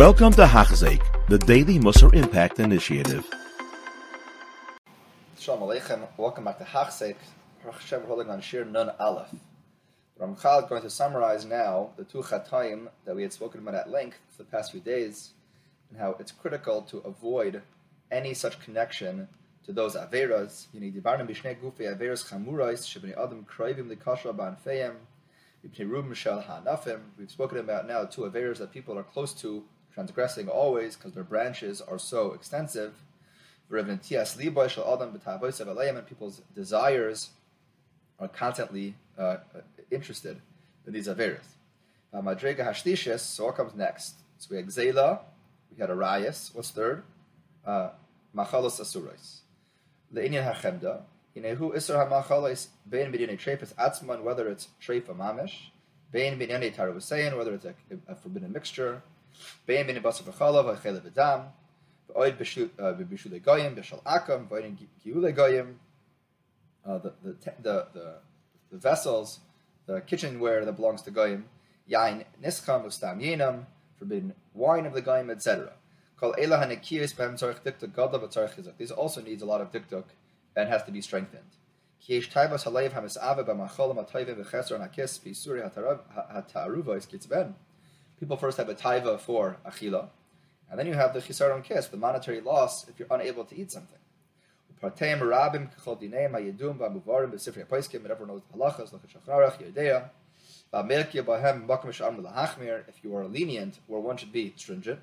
Welcome to Hachzik, the Daily Musar Impact Initiative. Shalom Aleichem. Welcome back to Hachzik. Hashem, holding on Shir Nun Aleph. Ramchal is going to summarize now the two chatayim that we had spoken about at length for the past few days, and how it's critical to avoid any such connection to those averas. Need dibarnim b'shnei gufi averas chamurais shebnei adam kroivim likasha ba'anfeim. We've spoken about now two averas that people are close to transgressing always because their branches are so extensive. And people's desires are constantly uh, interested in these averas. Madrega hashtishis, so what comes next? So we had Zela, we had Arias, what's third? Uh, Machalos Asurais. The Inyan HaChemda, Inehu Isra HaMachalos, Bein B'dinei Trefus Atzman, whether it's Trefa Mamish, Bein B'dinei Taruvasein, whether it's a, a forbidden mixture, Bein B'dinei Basar V'chalav, V'chele V'dam, V'oid B'shule Goyim, B'shal Akam, V'oid Giule Goyim, uh, the, the, the, the, vessels, the kitchenware that belongs to Goyim, Yain Nischam, Ustam Yenam, forbidden wine of the Goyim, etc. These also needs a lot of dikduk and has to be strengthened. People first have a taiva for achila, and then you have the chisaron kiss, the monetary loss if you're unable to eat something. If you are lenient, where one should be stringent,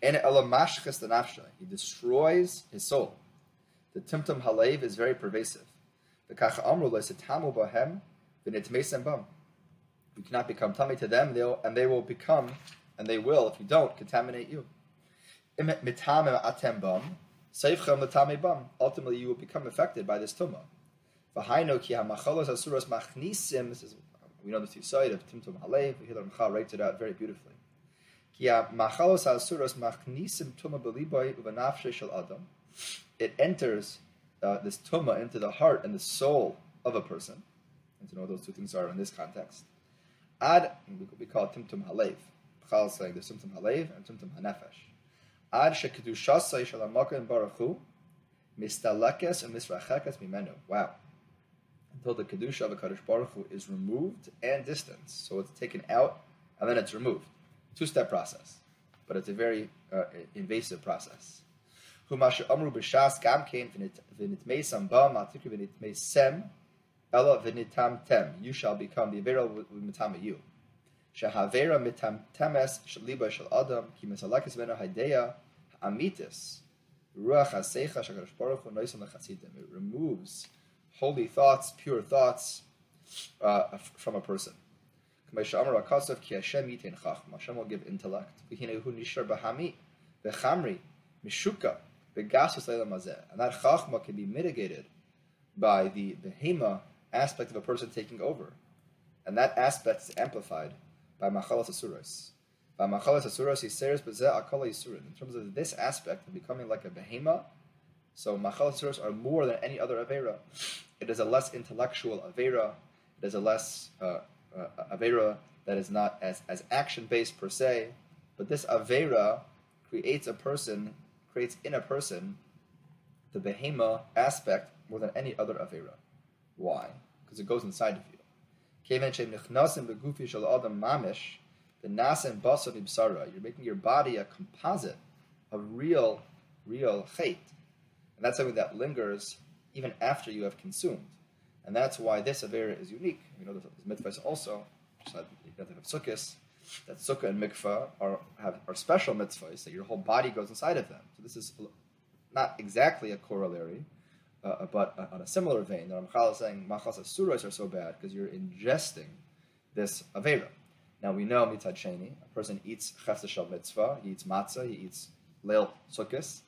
he destroys his soul. The timtum halev is very pervasive. You cannot become tummy to them, and they will become, and they will, if you don't, contaminate you. Ultimately, you will become affected by this tumah. This is we know the side of Timtum Halev. Hillel Ramchal writes it out very beautifully. It enters uh, this tuma into the heart and the soul of a person. And to know those two things are in this context. Ad, we call it Timtum Halev. Chal saying there's Timtum Halev and Timtum Hanefesh. Ad shekedushasai shalamakim baruchu mistalekes and misrachekes mimenu. Wow until the kedusha of a Kadosh Baruch Hu is removed and distanced. So it's taken out and then it's removed. Two step process, but it's a very uh, invasive process. amru b'shas gam kein v'nitmei samba matikri v'nitmei sem ella v'nitam tem. You shall become the avera with you. Shahavera mitam temes shaliba shal adam ki misalakis vena haideya amitis ruach hasecha shakadosh baruch hu noisim lechasidim. It removes holy thoughts, pure thoughts uh, from a person. Hashem will give intellect. And that chachma can be mitigated by the behema aspect of a person taking over. And that aspect is amplified by machalas asuras. By machalas asuras, he says, akala yisurin. In terms of this aspect of becoming like a behema, so machal suras are more than any other avera. It is a less intellectual avera. It is a less uh, uh, avera that is not as, as action based per se. But this avera creates a person, creates in a person the behema aspect more than any other avera. Why? Because it goes inside of you. You're making your body a composite of real, real chait, and that's something that lingers even after you have consumed. And that's why this Avera is unique. You know, the mitzvahs also, you have sukkahs, that sukkah and mikvah are, have, are special mitzvahs, that your whole body goes inside of them. So this is not exactly a corollary, uh, but on a similar vein, the Ramchal is saying machas asuros are so bad because you're ingesting this Avera. Now we know mitzad sheni, a person eats chefsa mitzvah, he eats matzah, he eats leil sukkahs,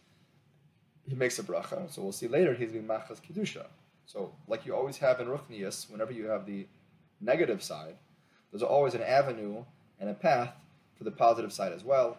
he makes a bracha. So we'll see later he's being machas kedusha. So like you always have in ruchnias, whenever you have the negative side, there's always an avenue and a path for the positive side as well.